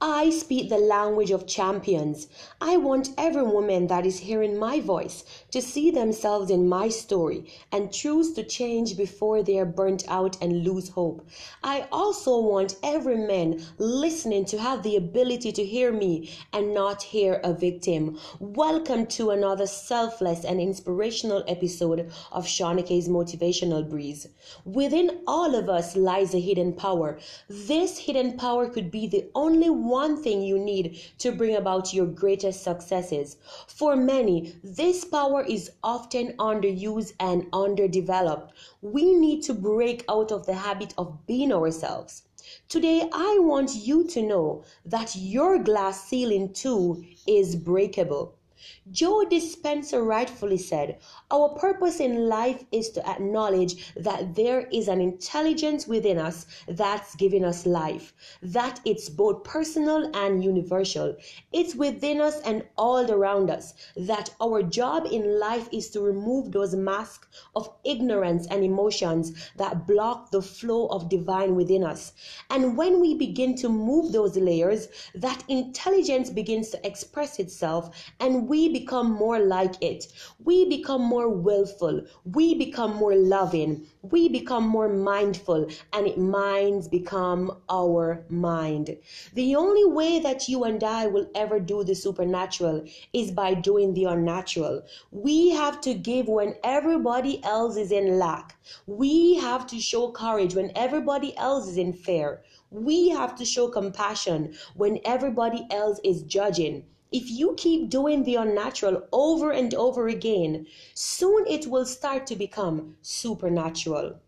I speak the language of champions. I want every woman that is hearing my voice to see themselves in my story and choose to change before they are burnt out and lose hope. I also want every man listening to have the ability to hear me and not hear a victim. Welcome to another selfless and inspirational episode of Shawnake's Motivational Breeze. Within all of us lies a hidden power. This hidden power could be the only one thing you need to bring about your greatest successes. For many, this power is often underused and underdeveloped. We need to break out of the habit of being ourselves. Today, I want you to know that your glass ceiling too is breakable. Joe Dispenza rightfully said, Our purpose in life is to acknowledge that there is an intelligence within us that's giving us life, that it's both personal and universal. It's within us and all around us, that our job in life is to remove those masks of ignorance and emotions that block the flow of divine within us. And when we begin to move those layers, that intelligence begins to express itself and we become more like it. We become more willful. We become more loving. We become more mindful, and it minds become our mind. The only way that you and I will ever do the supernatural is by doing the unnatural. We have to give when everybody else is in lack. We have to show courage when everybody else is in fear. We have to show compassion when everybody else is judging. If you keep doing the unnatural over and over again, soon it will start to become supernatural.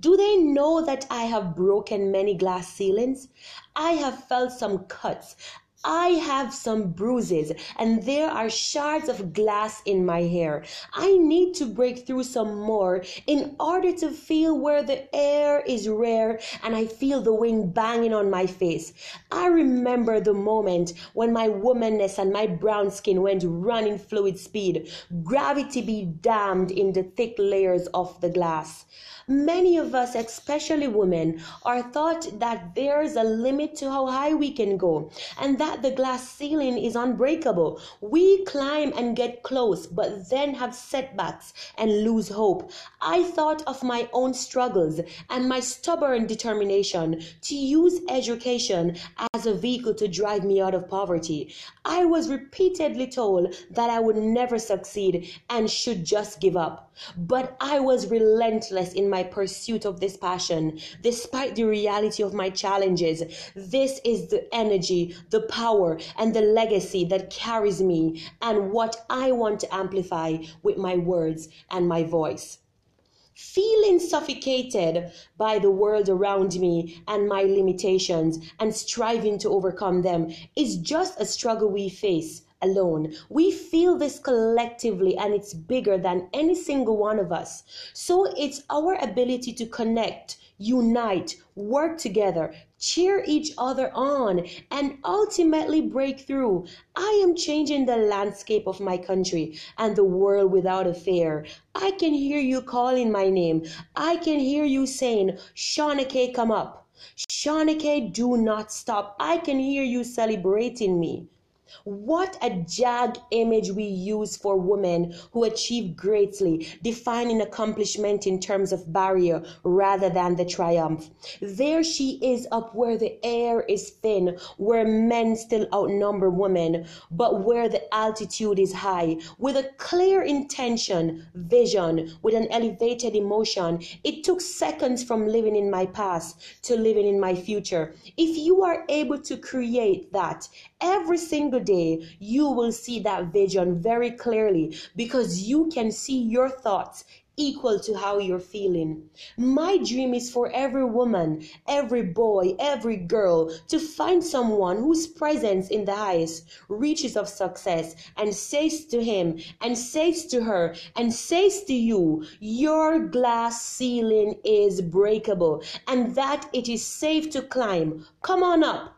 Do they know that I have broken many glass ceilings? I have felt some cuts. I have some bruises and there are shards of glass in my hair. I need to break through some more in order to feel where the air is rare and I feel the wind banging on my face. I remember the moment when my womanness and my brown skin went running fluid speed. Gravity be damned in the thick layers of the glass. Many of us, especially women, are thought that there's a limit to how high we can go and that the glass ceiling is unbreakable. We climb and get close, but then have setbacks and lose hope. I thought of my own struggles and my stubborn determination to use education as a vehicle to drive me out of poverty. I was repeatedly told that I would never succeed and should just give up. But I was relentless in my pursuit of this passion, despite the reality of my challenges. This is the energy, the power, and the legacy that carries me and what I want to amplify with my words and my voice. Feeling suffocated by the world around me and my limitations and striving to overcome them is just a struggle we face alone. We feel this collectively and it's bigger than any single one of us. So it's our ability to connect, unite, work together, cheer each other on, and ultimately break through. I am changing the landscape of my country and the world without a fear. I can hear you calling my name. I can hear you saying, Shawnake, come up. Shawnake, do not stop. I can hear you celebrating me. What a jag image we use for women who achieve greatly, defining accomplishment in terms of barrier rather than the triumph. There she is up where the air is thin, where men still outnumber women, but where the altitude is high, with a clear intention, vision, with an elevated emotion. It took seconds from living in my past to living in my future. If you are able to create that every single day, you will see that vision very clearly because you can see your thoughts equal to how you're feeling. My dream is for every woman, every boy, every girl to find someone whose presence in the highest reaches of success and says to him and says to her and says to you, your glass ceiling is breakable and that it is safe to climb. Come on up.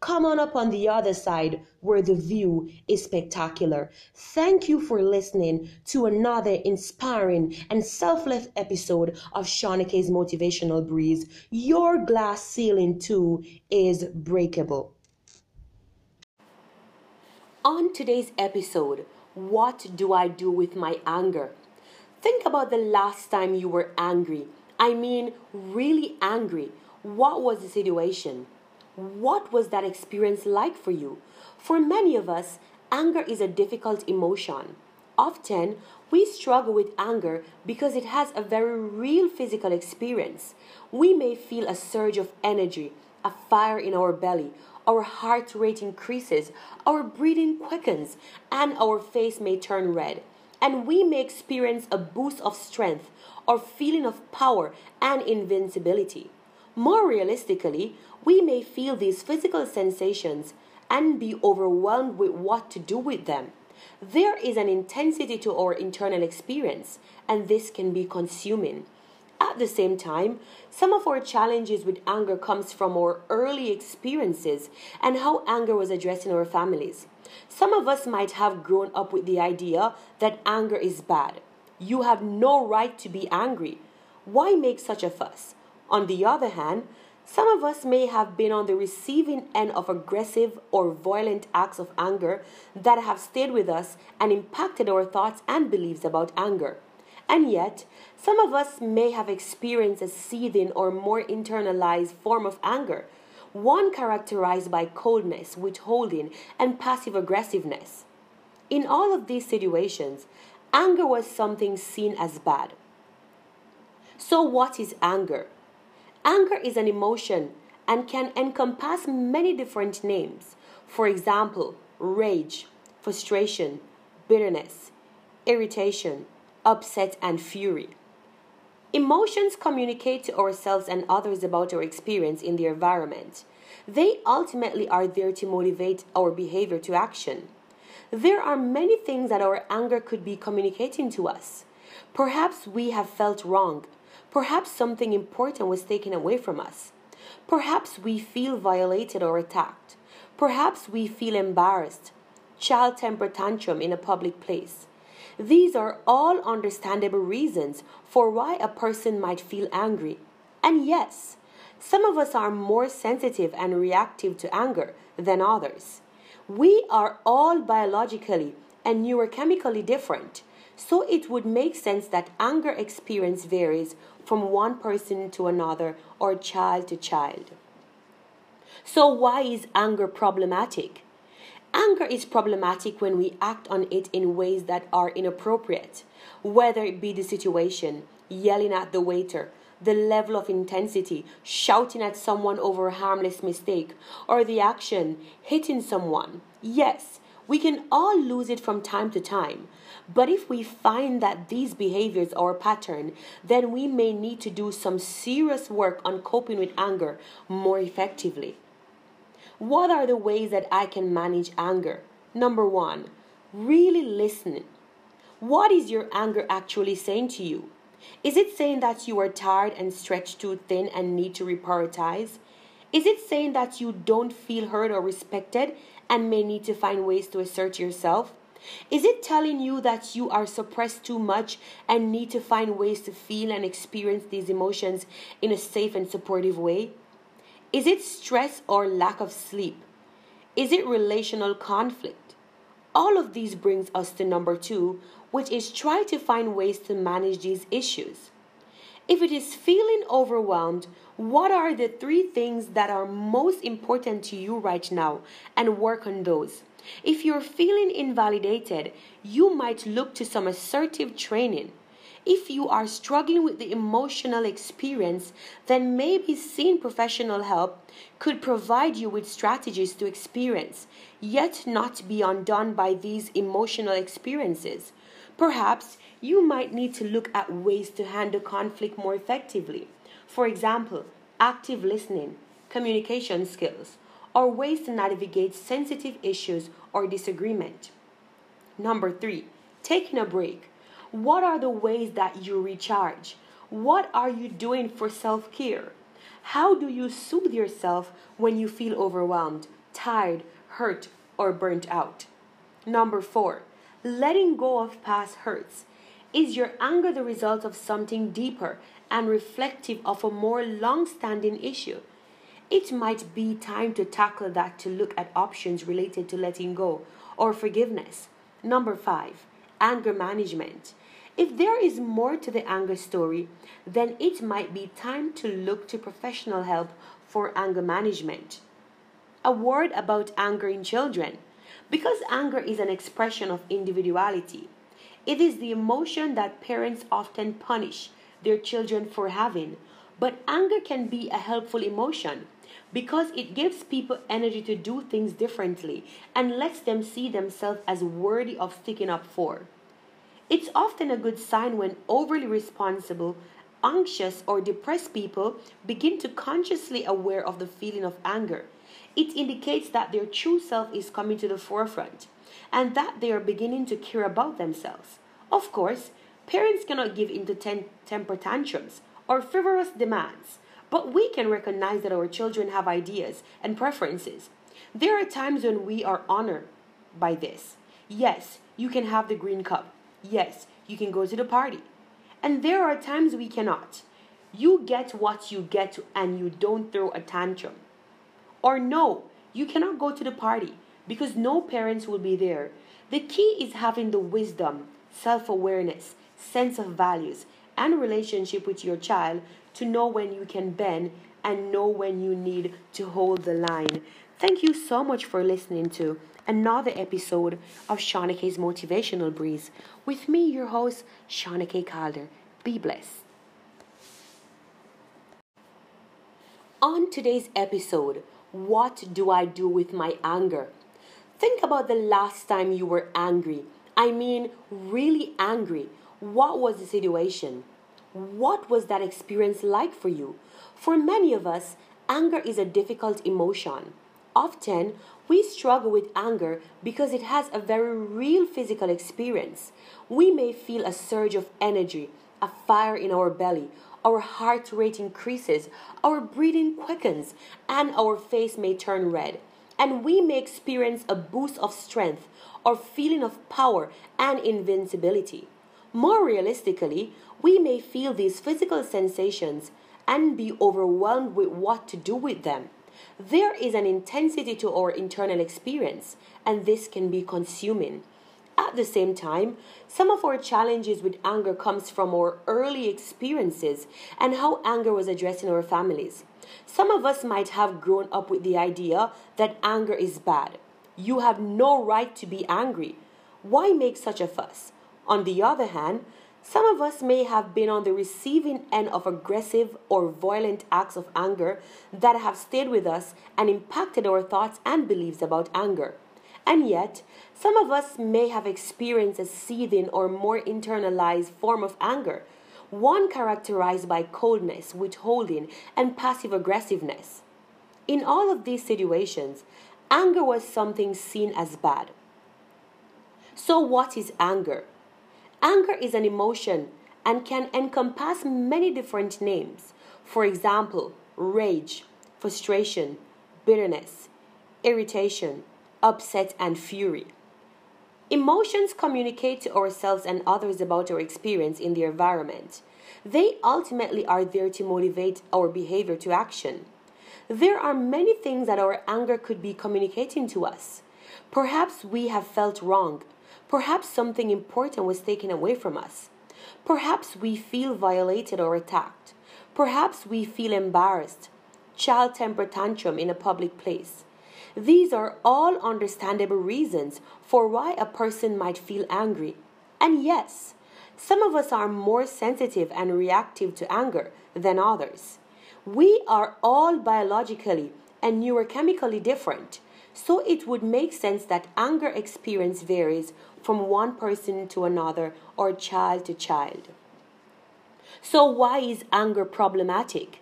Come on up on the other side where the view is spectacular. Thank you for listening to another inspiring and selfless episode of Shawnake's Motivational Breeze. Your glass ceiling too is breakable. On today's episode, what do I do with my anger? Think about the last time you were angry. I mean, really angry. What was the situation? What was that experience like for you? For many of us, anger is a difficult emotion. Often, we struggle with anger because it has a very real physical experience. We may feel a surge of energy, a fire in our belly, our heart rate increases, our breathing quickens, and our face may turn red. And we may experience a boost of strength or feeling of power and invincibility. More realistically, we may feel these physical sensations and be overwhelmed with what to do with them. There is an intensity to our internal experience, and this can be consuming. At the same time, some of our challenges with anger comes from our early experiences and how anger was addressed in our families. Some of us might have grown up with the idea that anger is bad. You have no right to be angry. Why make such a fuss? On the other hand, some of us may have been on the receiving end of aggressive or violent acts of anger that have stayed with us and impacted our thoughts and beliefs about anger. And yet, some of us may have experienced a seething or more internalized form of anger, one characterized by coldness, withholding, and passive aggressiveness. In all of these situations, anger was something seen as bad. So, what is anger? Anger is an emotion and can encompass many different names. For example, rage, frustration, bitterness, irritation, upset, and fury. Emotions communicate to ourselves and others about our experience in the environment. They ultimately are there to motivate our behavior to action. There are many things that our anger could be communicating to us. Perhaps we have felt wrong. Perhaps something important was taken away from us. Perhaps we feel violated or attacked. Perhaps we feel embarrassed. Child temper tantrum in a public place. These are all understandable reasons for why a person might feel angry. And yes, some of us are more sensitive and reactive to anger than others. We are all biologically and neurochemically different, so it would make sense that anger experience varies from one person to another or child to child. So, why is anger problematic? Anger is problematic when we act on it in ways that are inappropriate, whether it be the situation, yelling at the waiter, the level of intensity, shouting at someone over a harmless mistake, or the action, hitting someone. Yes, we can all lose it from time to time. But if we find that these behaviors are a pattern, then we may need to do some serious work on coping with anger more effectively. What are the ways that I can manage anger? Number one, really listening. What is your anger actually saying to you? Is it saying that you are tired and stretched too thin and need to reprioritize? Is it saying that you don't feel heard or respected and may need to find ways to assert yourself? Is it telling you that you are suppressed too much and need to find ways to feel and experience these emotions in a safe and supportive way? Is it stress or lack of sleep? Is it relational conflict? All of these brings us to number two, which is try to find ways to manage these issues. If it is feeling overwhelmed, what are the three things that are most important to you right now and work on those? If you're feeling invalidated, you might look to some assertive training. If you are struggling with the emotional experience, then maybe seeing professional help could provide you with strategies to experience, yet not be undone by these emotional experiences. Perhaps you might need to look at ways to handle conflict more effectively. For example, active listening, communication skills, or ways to navigate sensitive issues or disagreement. Number three, taking a break. What are the ways that you recharge? What are you doing for self care? How do you soothe yourself when you feel overwhelmed, tired, hurt, or burnt out? Number four, letting go of past hurts. Is your anger the result of something deeper and reflective of a more long standing issue? It might be time to tackle that to look at options related to letting go or forgiveness. Number five, anger management. If there is more to the anger story, then it might be time to look to professional help for anger management. A word about anger in children. Because anger is an expression of individuality, it is the emotion that parents often punish their children for having. But anger can be a helpful emotion because it gives people energy to do things differently and lets them see themselves as worthy of sticking up for. It's often a good sign when overly responsible, anxious, or depressed people begin to consciously aware of the feeling of anger. It indicates that their true self is coming to the forefront and that they are beginning to care about themselves. Of course, parents cannot give in to ten- temper tantrums or frivolous demands, but we can recognize that our children have ideas and preferences. There are times when we are honored by this. Yes, you can have the green cup. Yes, you can go to the party. And there are times we cannot. You get what you get and you don't throw a tantrum. Or no, you cannot go to the party because no parents will be there. The key is having the wisdom, self awareness, sense of values, and relationship with your child to know when you can bend and know when you need to hold the line. Thank you so much for listening to another episode of Shawnake's Motivational Breeze with me, your host, Shawnake Calder. Be blessed. On today's episode, what do I do with my anger? Think about the last time you were angry. I mean, really angry. What was the situation? What was that experience like for you? For many of us, anger is a difficult emotion. Often, we struggle with anger because it has a very real physical experience. We may feel a surge of energy, a fire in our belly, our heart rate increases, our breathing quickens, and our face may turn red. And we may experience a boost of strength or feeling of power and invincibility. More realistically, we may feel these physical sensations and be overwhelmed with what to do with them. There is an intensity to our internal experience, and this can be consuming. At the same time, some of our challenges with anger comes from our early experiences and how anger was addressed in our families. Some of us might have grown up with the idea that anger is bad. You have no right to be angry. Why make such a fuss? On the other hand, some of us may have been on the receiving end of aggressive or violent acts of anger that have stayed with us and impacted our thoughts and beliefs about anger. And yet, some of us may have experienced a seething or more internalized form of anger, one characterized by coldness, withholding, and passive aggressiveness. In all of these situations, anger was something seen as bad. So, what is anger? Anger is an emotion and can encompass many different names. For example, rage, frustration, bitterness, irritation, upset, and fury. Emotions communicate to ourselves and others about our experience in the environment. They ultimately are there to motivate our behavior to action. There are many things that our anger could be communicating to us. Perhaps we have felt wrong, Perhaps something important was taken away from us. Perhaps we feel violated or attacked. Perhaps we feel embarrassed. Child temper tantrum in a public place. These are all understandable reasons for why a person might feel angry. And yes, some of us are more sensitive and reactive to anger than others. We are all biologically and neurochemically different, so it would make sense that anger experience varies from one person to another or child to child. So, why is anger problematic?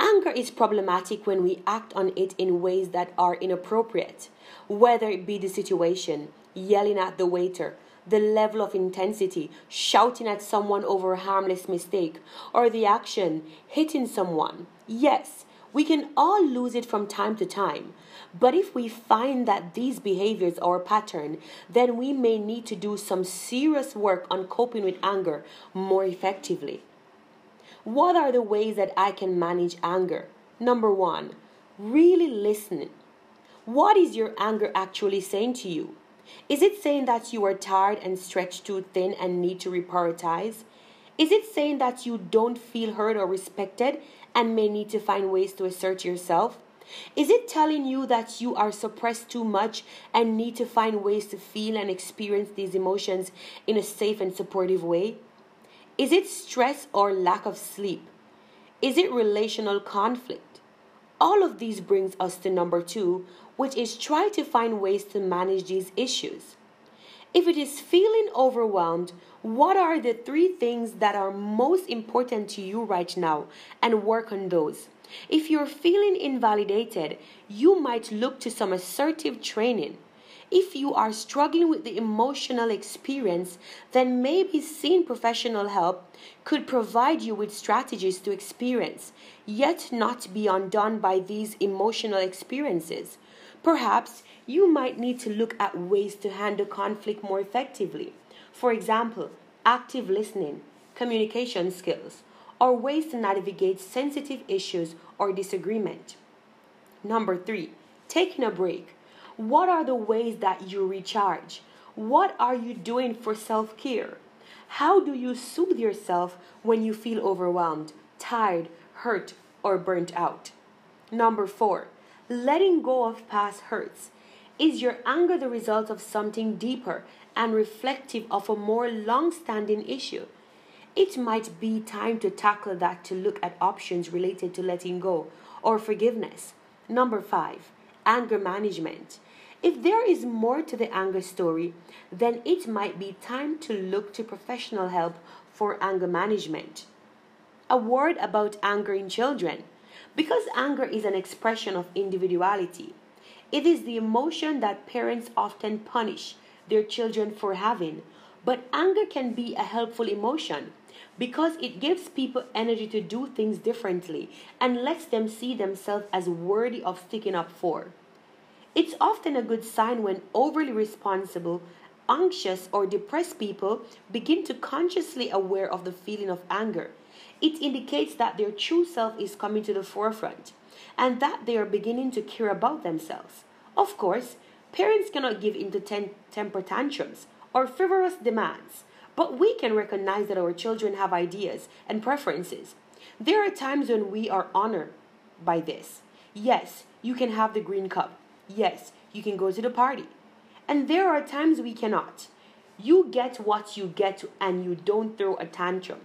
Anger is problematic when we act on it in ways that are inappropriate, whether it be the situation, yelling at the waiter, the level of intensity, shouting at someone over a harmless mistake, or the action, hitting someone. Yes, we can all lose it from time to time, but if we find that these behaviors are a pattern, then we may need to do some serious work on coping with anger more effectively. What are the ways that I can manage anger? Number one, really listening. What is your anger actually saying to you? Is it saying that you are tired and stretched too thin and need to reprioritize? Is it saying that you don't feel heard or respected and may need to find ways to assert yourself? Is it telling you that you are suppressed too much and need to find ways to feel and experience these emotions in a safe and supportive way? Is it stress or lack of sleep? Is it relational conflict? All of these brings us to number 2, which is try to find ways to manage these issues. If it is feeling overwhelmed, what are the three things that are most important to you right now and work on those? If you're feeling invalidated, you might look to some assertive training. If you are struggling with the emotional experience, then maybe seeing professional help could provide you with strategies to experience, yet not be undone by these emotional experiences. Perhaps you might need to look at ways to handle conflict more effectively. For example, active listening, communication skills, or ways to navigate sensitive issues or disagreement. Number three, taking a break. What are the ways that you recharge? What are you doing for self care? How do you soothe yourself when you feel overwhelmed, tired, hurt, or burnt out? Number four, letting go of past hurts. Is your anger the result of something deeper and reflective of a more long standing issue? It might be time to tackle that to look at options related to letting go or forgiveness. Number five, anger management. If there is more to the anger story, then it might be time to look to professional help for anger management. A word about anger in children. Because anger is an expression of individuality, it is the emotion that parents often punish their children for having. But anger can be a helpful emotion because it gives people energy to do things differently and lets them see themselves as worthy of sticking up for. It's often a good sign when overly responsible, anxious, or depressed people begin to consciously aware of the feeling of anger. It indicates that their true self is coming to the forefront and that they are beginning to care about themselves. Of course, parents cannot give into ten- temper tantrums or frivolous demands but we can recognize that our children have ideas and preferences. There are times when we are honored by this. Yes, you can have the green cup. Yes, you can go to the party. And there are times we cannot. You get what you get and you don't throw a tantrum.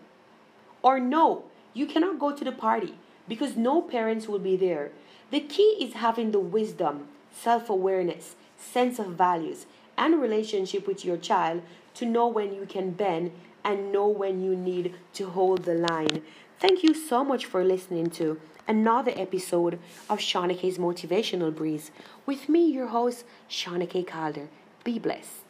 Or no, you cannot go to the party because no parents will be there. The key is having the wisdom, self awareness, sense of values, and relationship with your child to know when you can bend and know when you need to hold the line. Thank you so much for listening to another episode of Shawnake's Motivational Breeze with me, your host, Shawnake Calder. Be blessed.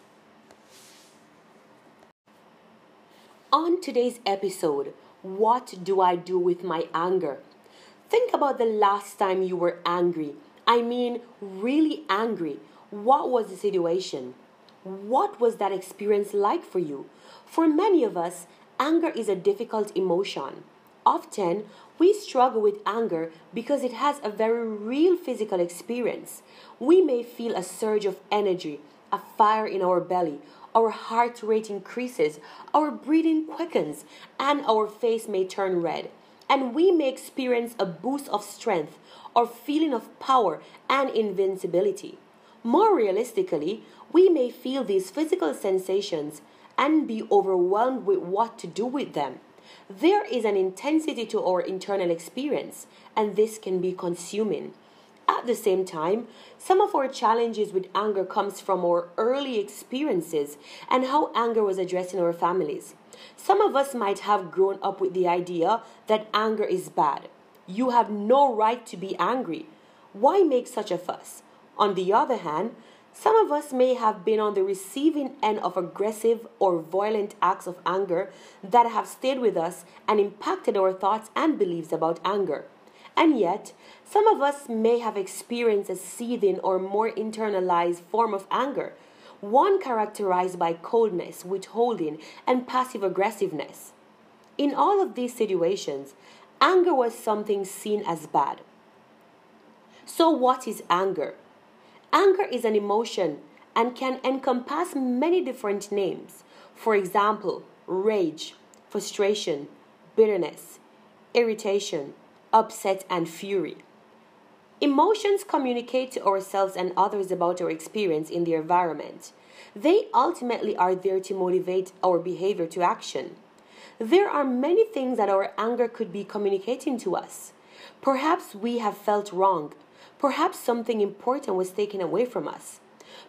On today's episode, what do I do with my anger? Think about the last time you were angry. I mean, really angry. What was the situation? What was that experience like for you? For many of us, anger is a difficult emotion. Often, we struggle with anger because it has a very real physical experience. We may feel a surge of energy, a fire in our belly, our heart rate increases, our breathing quickens, and our face may turn red. And we may experience a boost of strength or feeling of power and invincibility. More realistically, we may feel these physical sensations and be overwhelmed with what to do with them. There is an intensity to our internal experience, and this can be consuming. At the same time, some of our challenges with anger comes from our early experiences and how anger was addressed in our families. Some of us might have grown up with the idea that anger is bad. You have no right to be angry. Why make such a fuss? On the other hand, some of us may have been on the receiving end of aggressive or violent acts of anger that have stayed with us and impacted our thoughts and beliefs about anger. And yet, some of us may have experienced a seething or more internalized form of anger, one characterized by coldness, withholding, and passive aggressiveness. In all of these situations, anger was something seen as bad. So, what is anger? Anger is an emotion and can encompass many different names. For example, rage, frustration, bitterness, irritation, upset, and fury. Emotions communicate to ourselves and others about our experience in the environment. They ultimately are there to motivate our behavior to action. There are many things that our anger could be communicating to us. Perhaps we have felt wrong. Perhaps something important was taken away from us.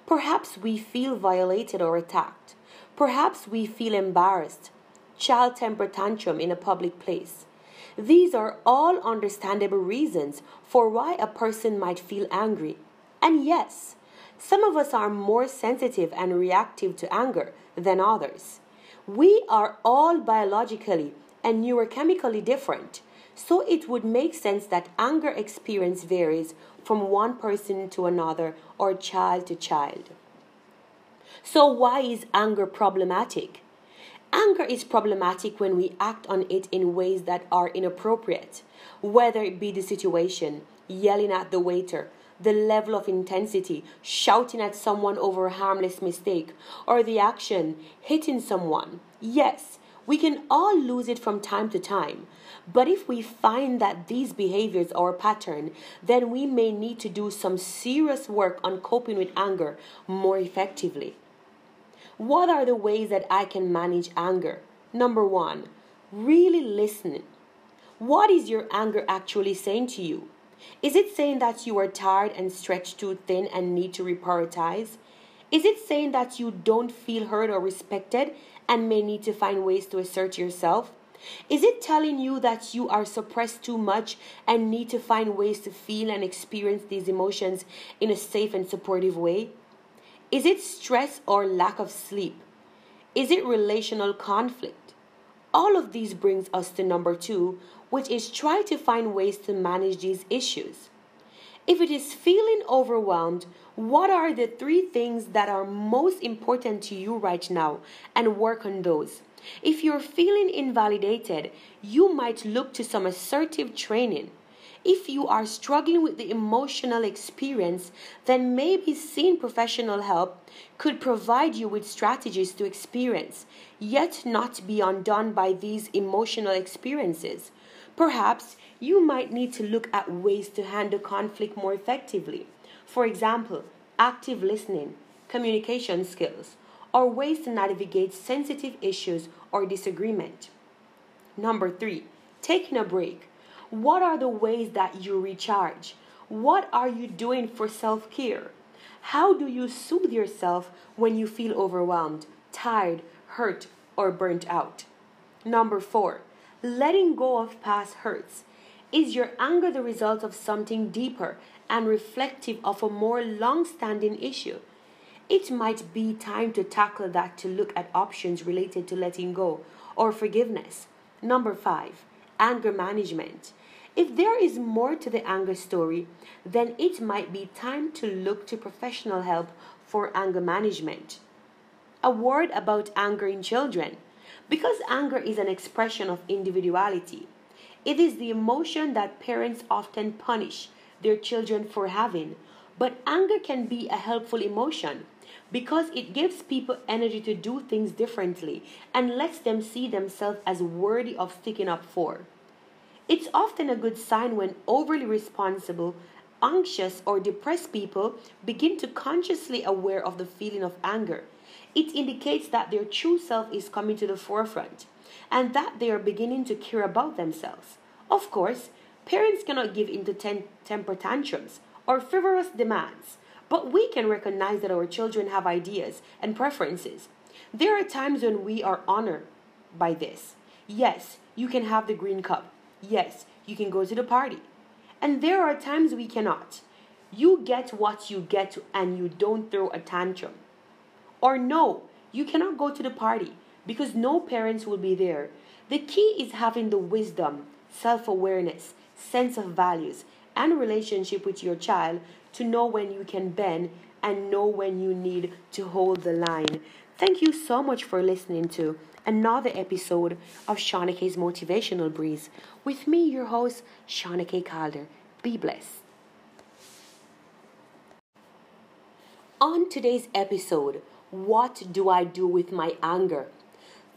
Perhaps we feel violated or attacked. Perhaps we feel embarrassed. Child temper tantrum in a public place. These are all understandable reasons for why a person might feel angry. And yes, some of us are more sensitive and reactive to anger than others. We are all biologically and neurochemically different, so it would make sense that anger experience varies from one person to another or child to child. So, why is anger problematic? Anger is problematic when we act on it in ways that are inappropriate, whether it be the situation, yelling at the waiter, the level of intensity, shouting at someone over a harmless mistake, or the action, hitting someone. Yes, we can all lose it from time to time. But if we find that these behaviors are a pattern, then we may need to do some serious work on coping with anger more effectively. What are the ways that I can manage anger? Number one, really listening. What is your anger actually saying to you? Is it saying that you are tired and stretched too thin and need to reprioritize? Is it saying that you don't feel heard or respected and may need to find ways to assert yourself? Is it telling you that you are suppressed too much and need to find ways to feel and experience these emotions in a safe and supportive way? Is it stress or lack of sleep? Is it relational conflict? All of these brings us to number 2, which is try to find ways to manage these issues. If it is feeling overwhelmed, what are the three things that are most important to you right now and work on those? If you're feeling invalidated, you might look to some assertive training if you are struggling with the emotional experience, then maybe seeing professional help could provide you with strategies to experience, yet not be undone by these emotional experiences. Perhaps you might need to look at ways to handle conflict more effectively. For example, active listening, communication skills, or ways to navigate sensitive issues or disagreement. Number three, taking a break. What are the ways that you recharge? What are you doing for self care? How do you soothe yourself when you feel overwhelmed, tired, hurt, or burnt out? Number four, letting go of past hurts. Is your anger the result of something deeper and reflective of a more long standing issue? It might be time to tackle that to look at options related to letting go or forgiveness. Number five, anger management. If there is more to the anger story, then it might be time to look to professional help for anger management. A word about anger in children. Because anger is an expression of individuality, it is the emotion that parents often punish their children for having. But anger can be a helpful emotion because it gives people energy to do things differently and lets them see themselves as worthy of sticking up for. It's often a good sign when overly responsible, anxious, or depressed people begin to consciously aware of the feeling of anger. It indicates that their true self is coming to the forefront and that they are beginning to care about themselves. Of course, parents cannot give into ten- temper tantrums or frivolous demands, but we can recognize that our children have ideas and preferences. There are times when we are honored by this. Yes, you can have the green cup Yes, you can go to the party. And there are times we cannot. You get what you get and you don't throw a tantrum. Or no, you cannot go to the party because no parents will be there. The key is having the wisdom, self awareness, sense of values, and relationship with your child to know when you can bend and know when you need to hold the line. Thank you so much for listening to another episode of Shawnake's Motivational Breeze with me, your host, Shawnake Calder. Be blessed. On today's episode, what do I do with my anger?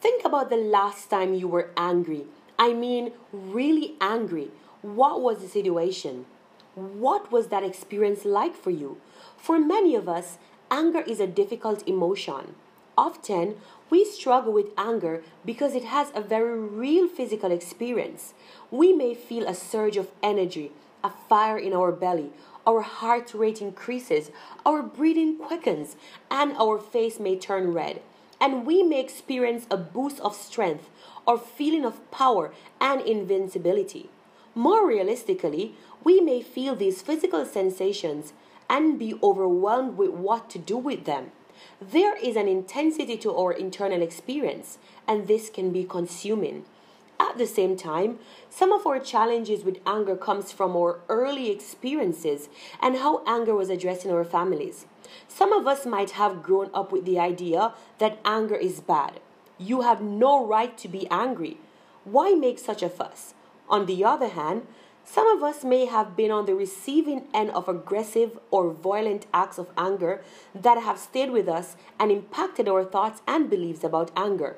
Think about the last time you were angry. I mean, really angry. What was the situation? What was that experience like for you? For many of us, anger is a difficult emotion. Often, we struggle with anger because it has a very real physical experience. We may feel a surge of energy, a fire in our belly, our heart rate increases, our breathing quickens, and our face may turn red. And we may experience a boost of strength or feeling of power and invincibility. More realistically, we may feel these physical sensations and be overwhelmed with what to do with them. There is an intensity to our internal experience, and this can be consuming. At the same time, some of our challenges with anger comes from our early experiences and how anger was addressed in our families. Some of us might have grown up with the idea that anger is bad. You have no right to be angry. Why make such a fuss? On the other hand, some of us may have been on the receiving end of aggressive or violent acts of anger that have stayed with us and impacted our thoughts and beliefs about anger.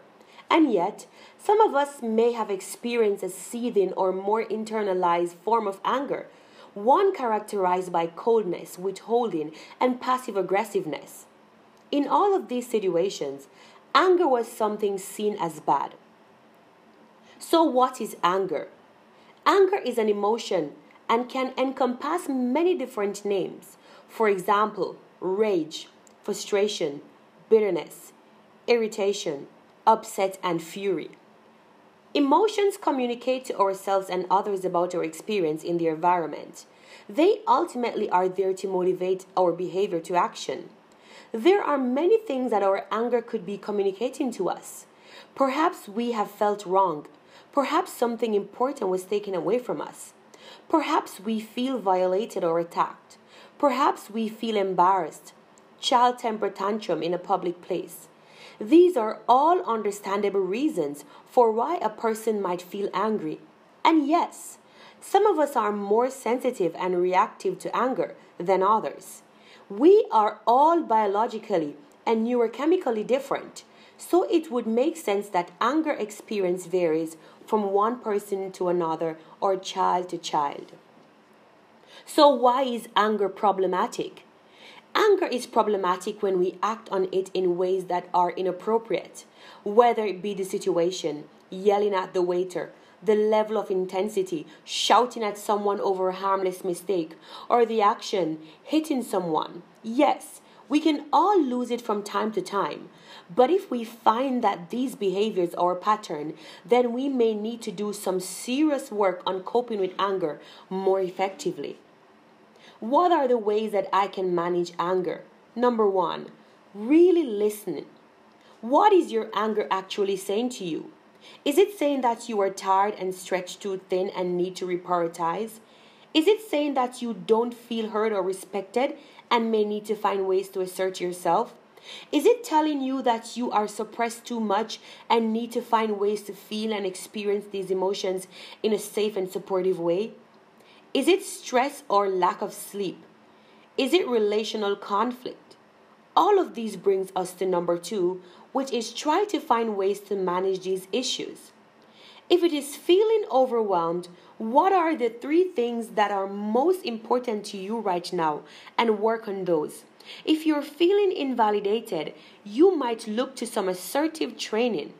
And yet, some of us may have experienced a seething or more internalized form of anger, one characterized by coldness, withholding, and passive aggressiveness. In all of these situations, anger was something seen as bad. So, what is anger? Anger is an emotion and can encompass many different names. For example, rage, frustration, bitterness, irritation, upset, and fury. Emotions communicate to ourselves and others about our experience in the environment. They ultimately are there to motivate our behavior to action. There are many things that our anger could be communicating to us. Perhaps we have felt wrong. Perhaps something important was taken away from us. Perhaps we feel violated or attacked. Perhaps we feel embarrassed. Child temper tantrum in a public place. These are all understandable reasons for why a person might feel angry. And yes, some of us are more sensitive and reactive to anger than others. We are all biologically and neurochemically different, so it would make sense that anger experience varies from one person to another or child to child. So, why is anger problematic? Anger is problematic when we act on it in ways that are inappropriate, whether it be the situation, yelling at the waiter, the level of intensity, shouting at someone over a harmless mistake, or the action, hitting someone. Yes, we can all lose it from time to time. But if we find that these behaviors are a pattern, then we may need to do some serious work on coping with anger more effectively. What are the ways that I can manage anger? Number one, really listening. What is your anger actually saying to you? Is it saying that you are tired and stretched too thin and need to reprioritize? Is it saying that you don't feel heard or respected and may need to find ways to assert yourself? Is it telling you that you are suppressed too much and need to find ways to feel and experience these emotions in a safe and supportive way? Is it stress or lack of sleep? Is it relational conflict? All of these brings us to number 2, which is try to find ways to manage these issues. If it is feeling overwhelmed, what are the three things that are most important to you right now and work on those? If you're feeling invalidated, you might look to some assertive training.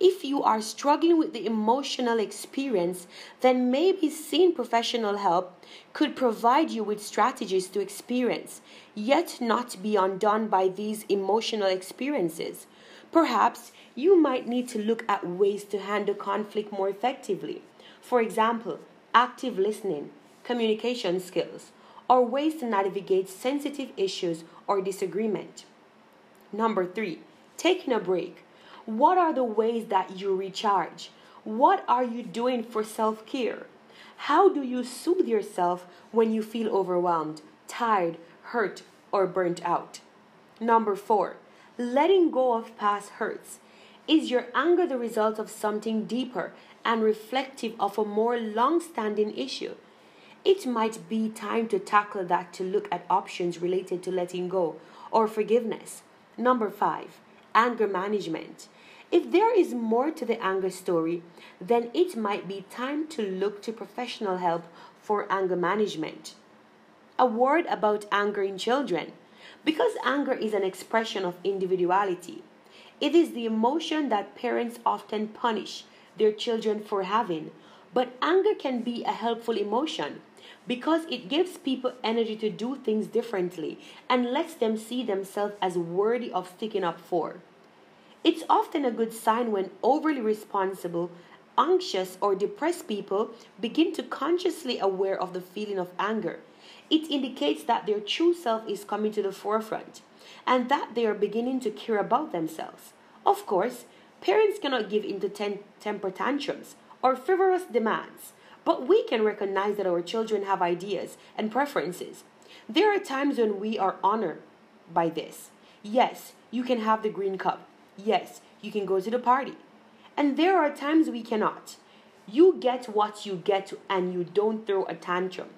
If you are struggling with the emotional experience, then maybe seeing professional help could provide you with strategies to experience, yet not be undone by these emotional experiences. Perhaps you might need to look at ways to handle conflict more effectively. For example, active listening, communication skills, or ways to navigate sensitive issues or disagreement. Number three, taking a break. What are the ways that you recharge? What are you doing for self care? How do you soothe yourself when you feel overwhelmed, tired, hurt, or burnt out? Number four, letting go of past hurts. Is your anger the result of something deeper and reflective of a more long standing issue? It might be time to tackle that to look at options related to letting go or forgiveness. Number five, anger management. If there is more to the anger story, then it might be time to look to professional help for anger management. A word about anger in children. Because anger is an expression of individuality, it is the emotion that parents often punish their children for having. But anger can be a helpful emotion because it gives people energy to do things differently and lets them see themselves as worthy of sticking up for. It's often a good sign when overly responsible, anxious, or depressed people begin to consciously aware of the feeling of anger. It indicates that their true self is coming to the forefront and that they are beginning to care about themselves. Of course, parents cannot give in to ten- temper tantrums or frivolous demands, but we can recognize that our children have ideas and preferences. There are times when we are honored by this. Yes, you can have the green cup Yes, you can go to the party. And there are times we cannot. You get what you get and you don't throw a tantrum.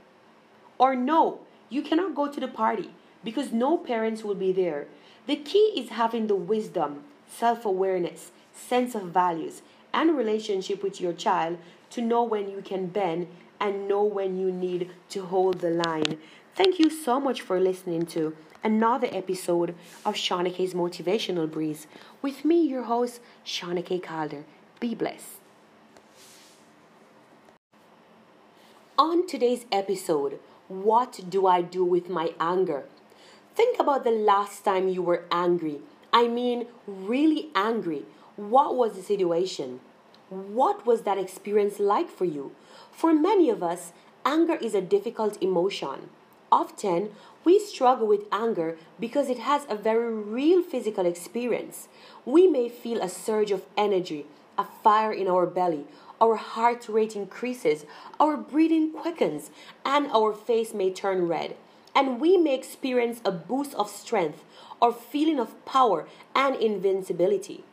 Or no, you cannot go to the party because no parents will be there. The key is having the wisdom, self awareness, sense of values, and relationship with your child to know when you can bend and know when you need to hold the line. Thank you so much for listening to another episode of Shauna Motivational Breeze with me, your host, Shauna. Calder. Be blessed. On today's episode, what do I do with my anger? Think about the last time you were angry. I mean, really angry. What was the situation? What was that experience like for you? For many of us, anger is a difficult emotion. Often, we struggle with anger because it has a very real physical experience. We may feel a surge of energy, a fire in our belly, our heart rate increases, our breathing quickens, and our face may turn red. And we may experience a boost of strength or feeling of power and invincibility.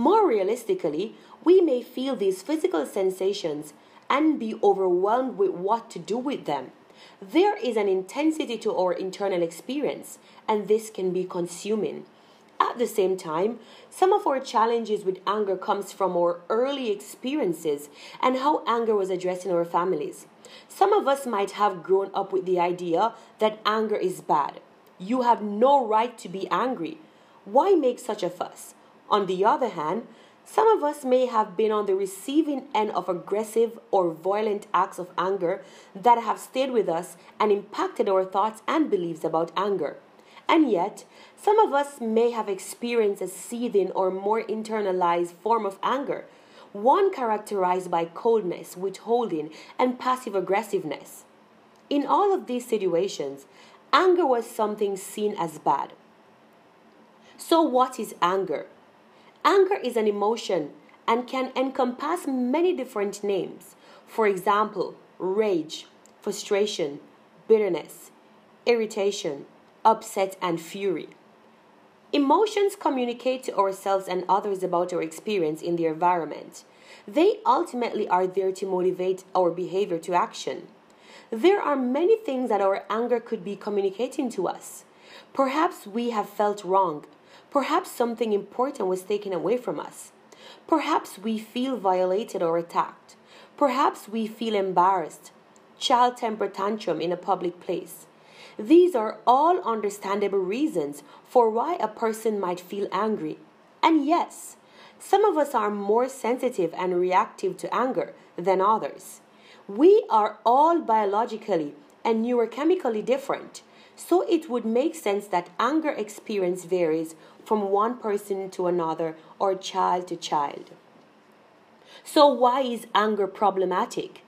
More realistically, we may feel these physical sensations and be overwhelmed with what to do with them. There is an intensity to our internal experience, and this can be consuming. At the same time, some of our challenges with anger comes from our early experiences and how anger was addressed in our families. Some of us might have grown up with the idea that anger is bad. You have no right to be angry. Why make such a fuss? On the other hand, some of us may have been on the receiving end of aggressive or violent acts of anger that have stayed with us and impacted our thoughts and beliefs about anger. And yet, some of us may have experienced a seething or more internalized form of anger, one characterized by coldness, withholding, and passive aggressiveness. In all of these situations, anger was something seen as bad. So, what is anger? Anger is an emotion and can encompass many different names. For example, rage, frustration, bitterness, irritation, upset, and fury. Emotions communicate to ourselves and others about our experience in the environment. They ultimately are there to motivate our behavior to action. There are many things that our anger could be communicating to us. Perhaps we have felt wrong Perhaps something important was taken away from us. Perhaps we feel violated or attacked. Perhaps we feel embarrassed. Child temper tantrum in a public place. These are all understandable reasons for why a person might feel angry. And yes, some of us are more sensitive and reactive to anger than others. We are all biologically and neurochemically different, so it would make sense that anger experience varies from one person to another or child to child. So, why is anger problematic?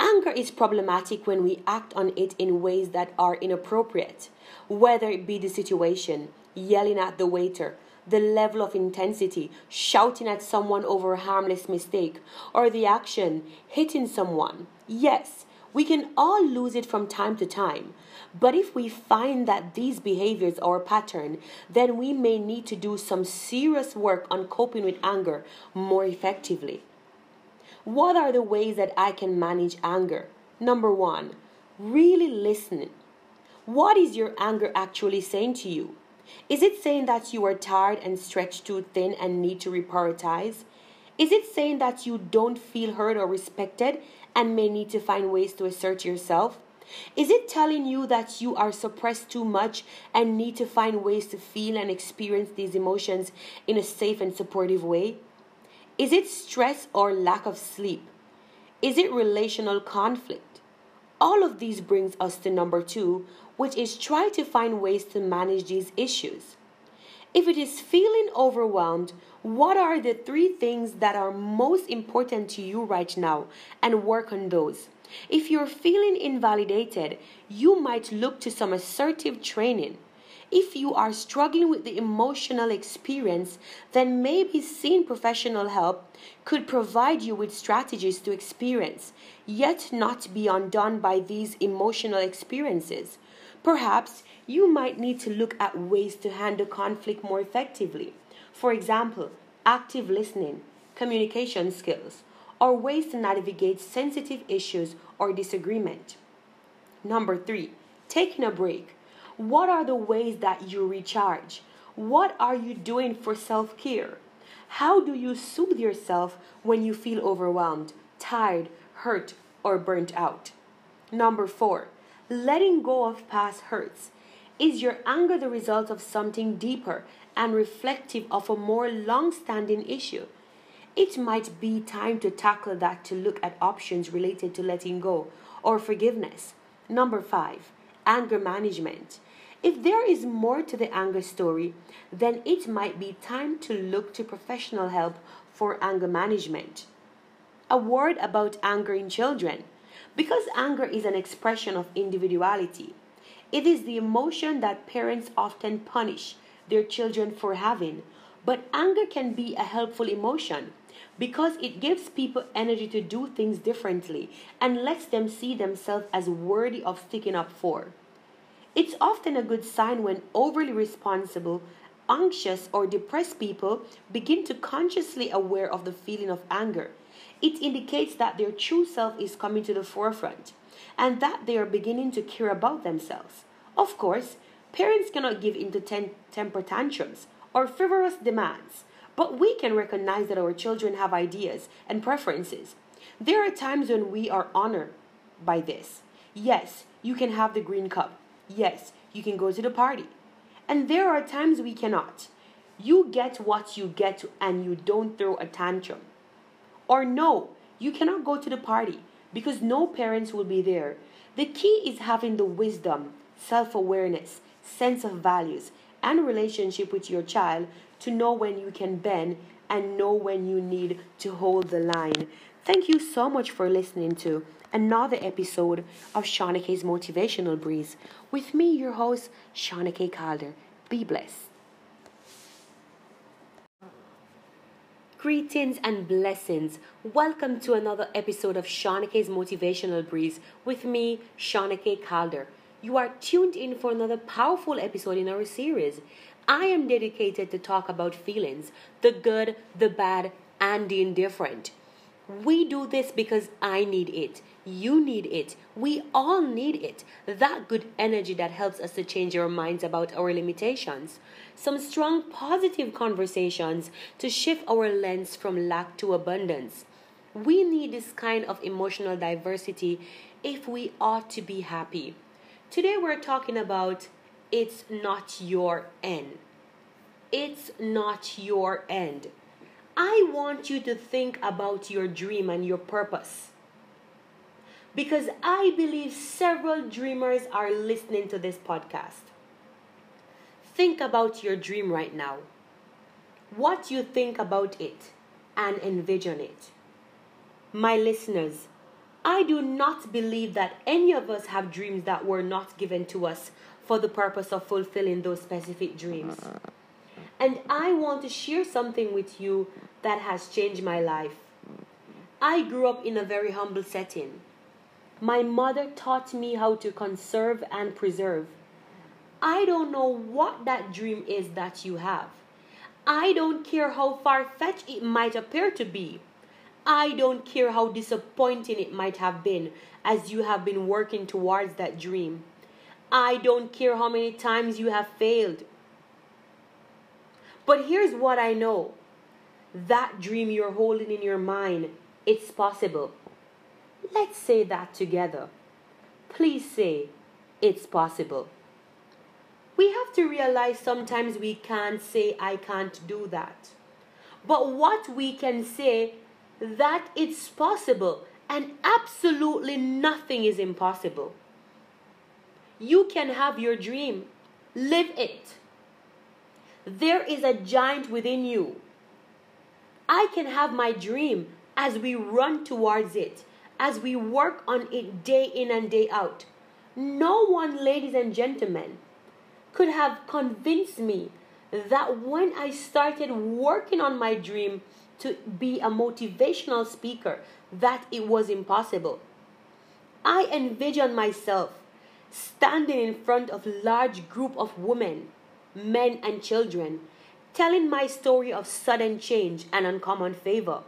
Anger is problematic when we act on it in ways that are inappropriate, whether it be the situation, yelling at the waiter, the level of intensity, shouting at someone over a harmless mistake, or the action, hitting someone. Yes, we can all lose it from time to time, but if we find that these behaviors are a pattern, then we may need to do some serious work on coping with anger more effectively. What are the ways that I can manage anger? Number one, really listening. What is your anger actually saying to you? Is it saying that you are tired and stretched too thin and need to reprioritize? Is it saying that you don't feel heard or respected and may need to find ways to assert yourself? Is it telling you that you are suppressed too much and need to find ways to feel and experience these emotions in a safe and supportive way? Is it stress or lack of sleep? Is it relational conflict? All of these brings us to number 2, which is try to find ways to manage these issues. If it is feeling overwhelmed, what are the three things that are most important to you right now and work on those? If you're feeling invalidated, you might look to some assertive training. If you are struggling with the emotional experience, then maybe seeing professional help could provide you with strategies to experience, yet not be undone by these emotional experiences. Perhaps you might need to look at ways to handle conflict more effectively. For example, active listening, communication skills, or ways to navigate sensitive issues or disagreement. Number three, taking a break. What are the ways that you recharge? What are you doing for self care? How do you soothe yourself when you feel overwhelmed, tired, hurt, or burnt out? Number four, letting go of past hurts. Is your anger the result of something deeper and reflective of a more long standing issue? It might be time to tackle that to look at options related to letting go or forgiveness. Number five, anger management. If there is more to the anger story, then it might be time to look to professional help for anger management. A word about anger in children. Because anger is an expression of individuality, it is the emotion that parents often punish their children for having. But anger can be a helpful emotion because it gives people energy to do things differently and lets them see themselves as worthy of sticking up for. It's often a good sign when overly responsible, anxious, or depressed people begin to consciously aware of the feeling of anger it indicates that their true self is coming to the forefront and that they are beginning to care about themselves. Of course, parents cannot give in to ten- temper tantrums or frivolous demands, but we can recognize that our children have ideas and preferences. There are times when we are honored by this. Yes, you can have the green cup. Yes, you can go to the party. And there are times we cannot. You get what you get and you don't throw a tantrum. Or no, you cannot go to the party because no parents will be there. The key is having the wisdom, self awareness, sense of values, and relationship with your child to know when you can bend and know when you need to hold the line. Thank you so much for listening to another episode of Shawnake's Motivational Breeze with me, your host, Shawnake Calder. Be blessed. Greetings and blessings. Welcome to another episode of Shawnake's Motivational Breeze with me, Shawnake Calder. You are tuned in for another powerful episode in our series. I am dedicated to talk about feelings the good, the bad, and the indifferent. We do this because I need it. You need it. We all need it. That good energy that helps us to change our minds about our limitations. Some strong positive conversations to shift our lens from lack to abundance. We need this kind of emotional diversity if we ought to be happy. Today we're talking about it's not your end. It's not your end. I want you to think about your dream and your purpose. Because I believe several dreamers are listening to this podcast. Think about your dream right now. What you think about it and envision it. My listeners, I do not believe that any of us have dreams that were not given to us for the purpose of fulfilling those specific dreams. And I want to share something with you that has changed my life. I grew up in a very humble setting. My mother taught me how to conserve and preserve. I don't know what that dream is that you have. I don't care how far fetched it might appear to be. I don't care how disappointing it might have been as you have been working towards that dream. I don't care how many times you have failed. But here's what I know that dream you're holding in your mind, it's possible. Let's say that together. Please say, it's possible. We have to realize sometimes we can't say, I can't do that. But what we can say, that it's possible and absolutely nothing is impossible. You can have your dream, live it. There is a giant within you. I can have my dream as we run towards it, as we work on it day in and day out. No one, ladies and gentlemen, could have convinced me that when I started working on my dream to be a motivational speaker, that it was impossible. I envisioned myself standing in front of a large group of women, men and children, telling my story of sudden change and uncommon favor.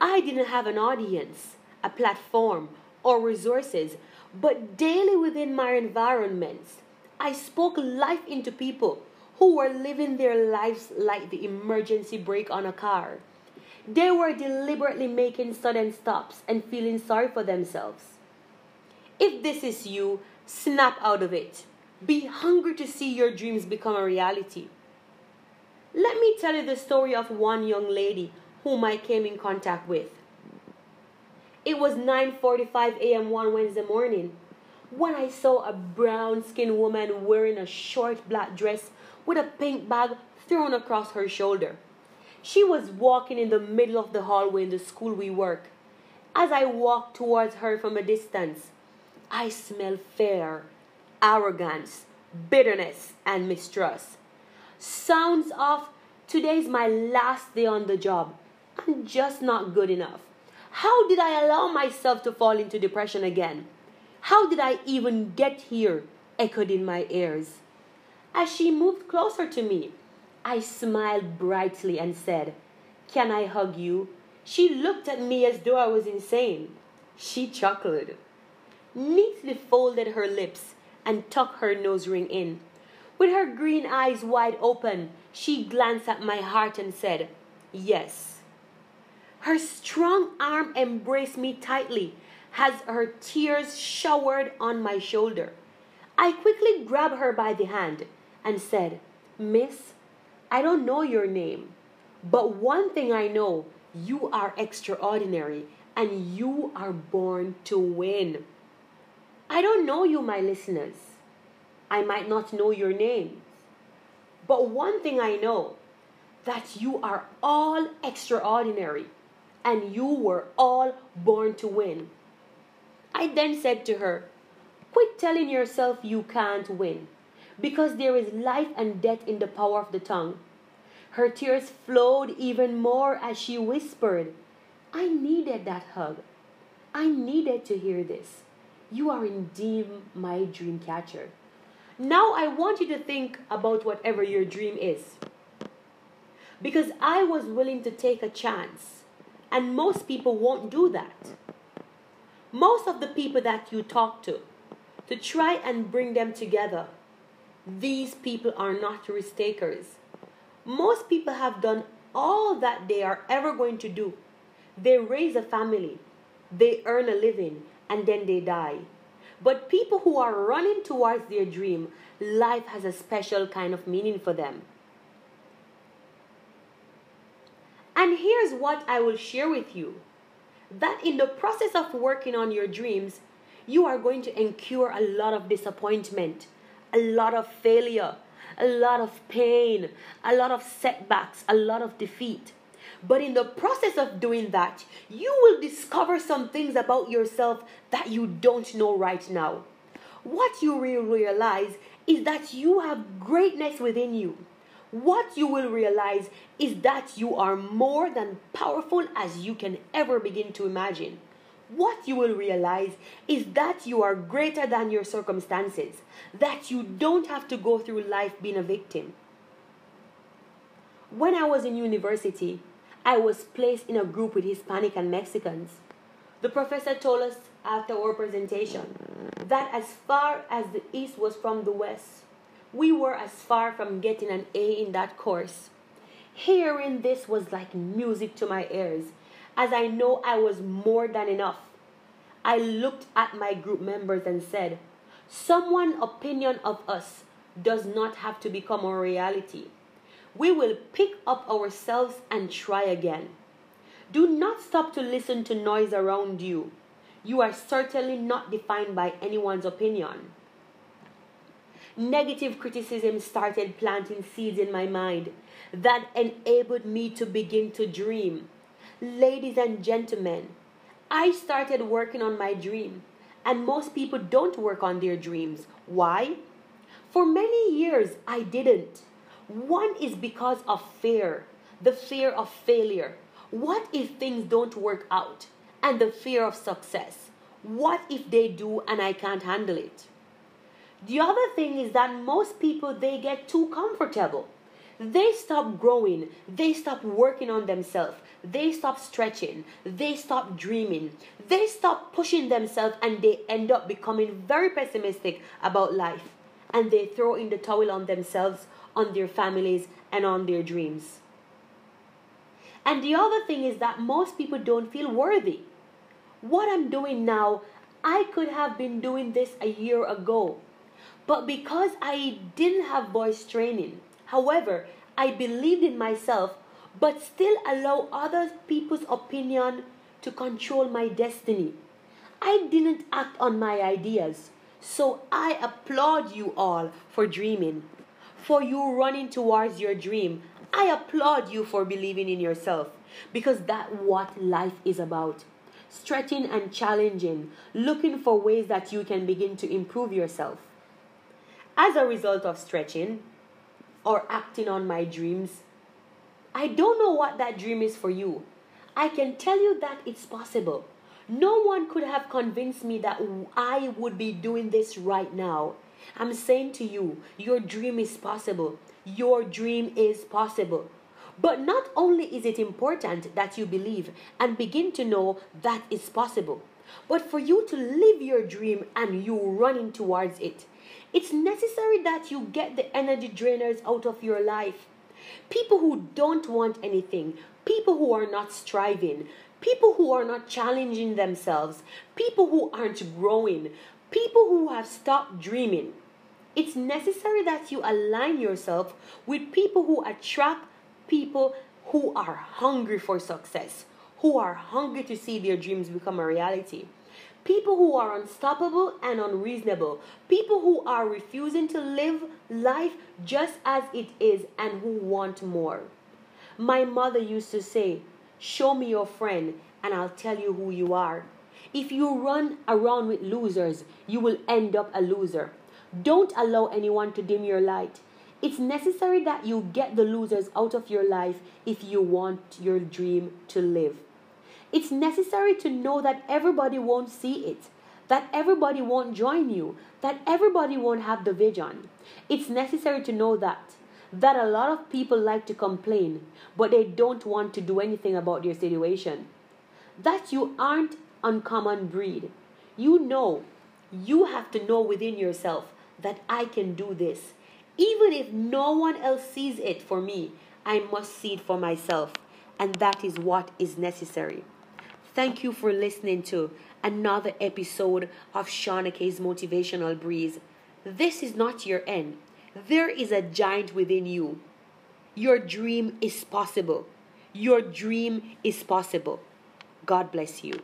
I didn't have an audience, a platform, or resources, but daily within my environments, I spoke life into people who were living their lives like the emergency brake on a car. They were deliberately making sudden stops and feeling sorry for themselves. If this is you, snap out of it. Be hungry to see your dreams become a reality. Let me tell you the story of one young lady whom I came in contact with. It was 9:45 a.m. one Wednesday morning when I saw a brown-skinned woman wearing a short black dress with a pink bag thrown across her shoulder. She was walking in the middle of the hallway in the school we work. As I walked towards her from a distance, I smell fear, arrogance, bitterness, and mistrust. Sounds of today's my last day on the job. I'm just not good enough. How did I allow myself to fall into depression again? How did I even get here? echoed in my ears. As she moved closer to me, I smiled brightly and said, Can I hug you? She looked at me as though I was insane. She chuckled, neatly folded her lips, and tucked her nose ring in. With her green eyes wide open, she glanced at my heart and said, Yes. Her strong arm embraced me tightly as her tears showered on my shoulder. I quickly grabbed her by the hand and said, Miss, I don't know your name, but one thing I know you are extraordinary and you are born to win. I don't know you, my listeners. I might not know your names. But one thing I know that you are all extraordinary and you were all born to win. I then said to her, Quit telling yourself you can't win because there is life and death in the power of the tongue. Her tears flowed even more as she whispered, I needed that hug. I needed to hear this. You are indeed my dream catcher. Now I want you to think about whatever your dream is. Because I was willing to take a chance, and most people won't do that. Most of the people that you talk to, to try and bring them together, these people are not risk takers. Most people have done all that they are ever going to do. They raise a family, they earn a living, and then they die. But people who are running towards their dream, life has a special kind of meaning for them. And here's what I will share with you that in the process of working on your dreams, you are going to incur a lot of disappointment a lot of failure, a lot of pain, a lot of setbacks, a lot of defeat. But in the process of doing that, you will discover some things about yourself that you don't know right now. What you will realize is that you have greatness within you. What you will realize is that you are more than powerful as you can ever begin to imagine what you will realize is that you are greater than your circumstances, that you don't have to go through life being a victim. When I was in university, I was placed in a group with Hispanic and Mexicans. The professor told us after our presentation that as far as the East was from the West, we were as far from getting an A in that course. Hearing this was like music to my ears, as I know I was more than enough. I looked at my group members and said, Someone's opinion of us does not have to become a reality. We will pick up ourselves and try again. Do not stop to listen to noise around you. You are certainly not defined by anyone's opinion. Negative criticism started planting seeds in my mind that enabled me to begin to dream. Ladies and gentlemen, I started working on my dream, and most people don't work on their dreams. Why? For many years, I didn't. One is because of fear, the fear of failure. What if things don't work out? And the fear of success. What if they do and I can't handle it? The other thing is that most people they get too comfortable. They stop growing, they stop working on themselves, they stop stretching, they stop dreaming, they stop pushing themselves and they end up becoming very pessimistic about life and they throw in the towel on themselves, on their families, and on their dreams. And the other thing is that most people don't feel worthy. What I'm doing now, I could have been doing this a year ago. But because I didn't have voice training, however, I believed in myself, but still allow other people's opinion to control my destiny. I didn't act on my ideas. So I applaud you all for dreaming, for you running towards your dream. I applaud you for believing in yourself because that's what life is about. Stretching and challenging, looking for ways that you can begin to improve yourself. As a result of stretching or acting on my dreams, I don't know what that dream is for you. I can tell you that it's possible. No one could have convinced me that I would be doing this right now. I'm saying to you, your dream is possible. Your dream is possible. But not only is it important that you believe and begin to know that it's possible, but for you to live your dream and you running towards it. It's necessary that you get the energy drainers out of your life. People who don't want anything, people who are not striving, people who are not challenging themselves, people who aren't growing, people who have stopped dreaming. It's necessary that you align yourself with people who attract people who are hungry for success, who are hungry to see their dreams become a reality. People who are unstoppable and unreasonable. People who are refusing to live life just as it is and who want more. My mother used to say, Show me your friend, and I'll tell you who you are. If you run around with losers, you will end up a loser. Don't allow anyone to dim your light. It's necessary that you get the losers out of your life if you want your dream to live. It's necessary to know that everybody won't see it, that everybody won't join you, that everybody won't have the vision. It's necessary to know that that a lot of people like to complain, but they don't want to do anything about their situation. That you aren't uncommon breed. You know, you have to know within yourself that I can do this. Even if no one else sees it for me, I must see it for myself. And that is what is necessary. Thank you for listening to another episode of Shawnake's Motivational Breeze. This is not your end. There is a giant within you. Your dream is possible. Your dream is possible. God bless you.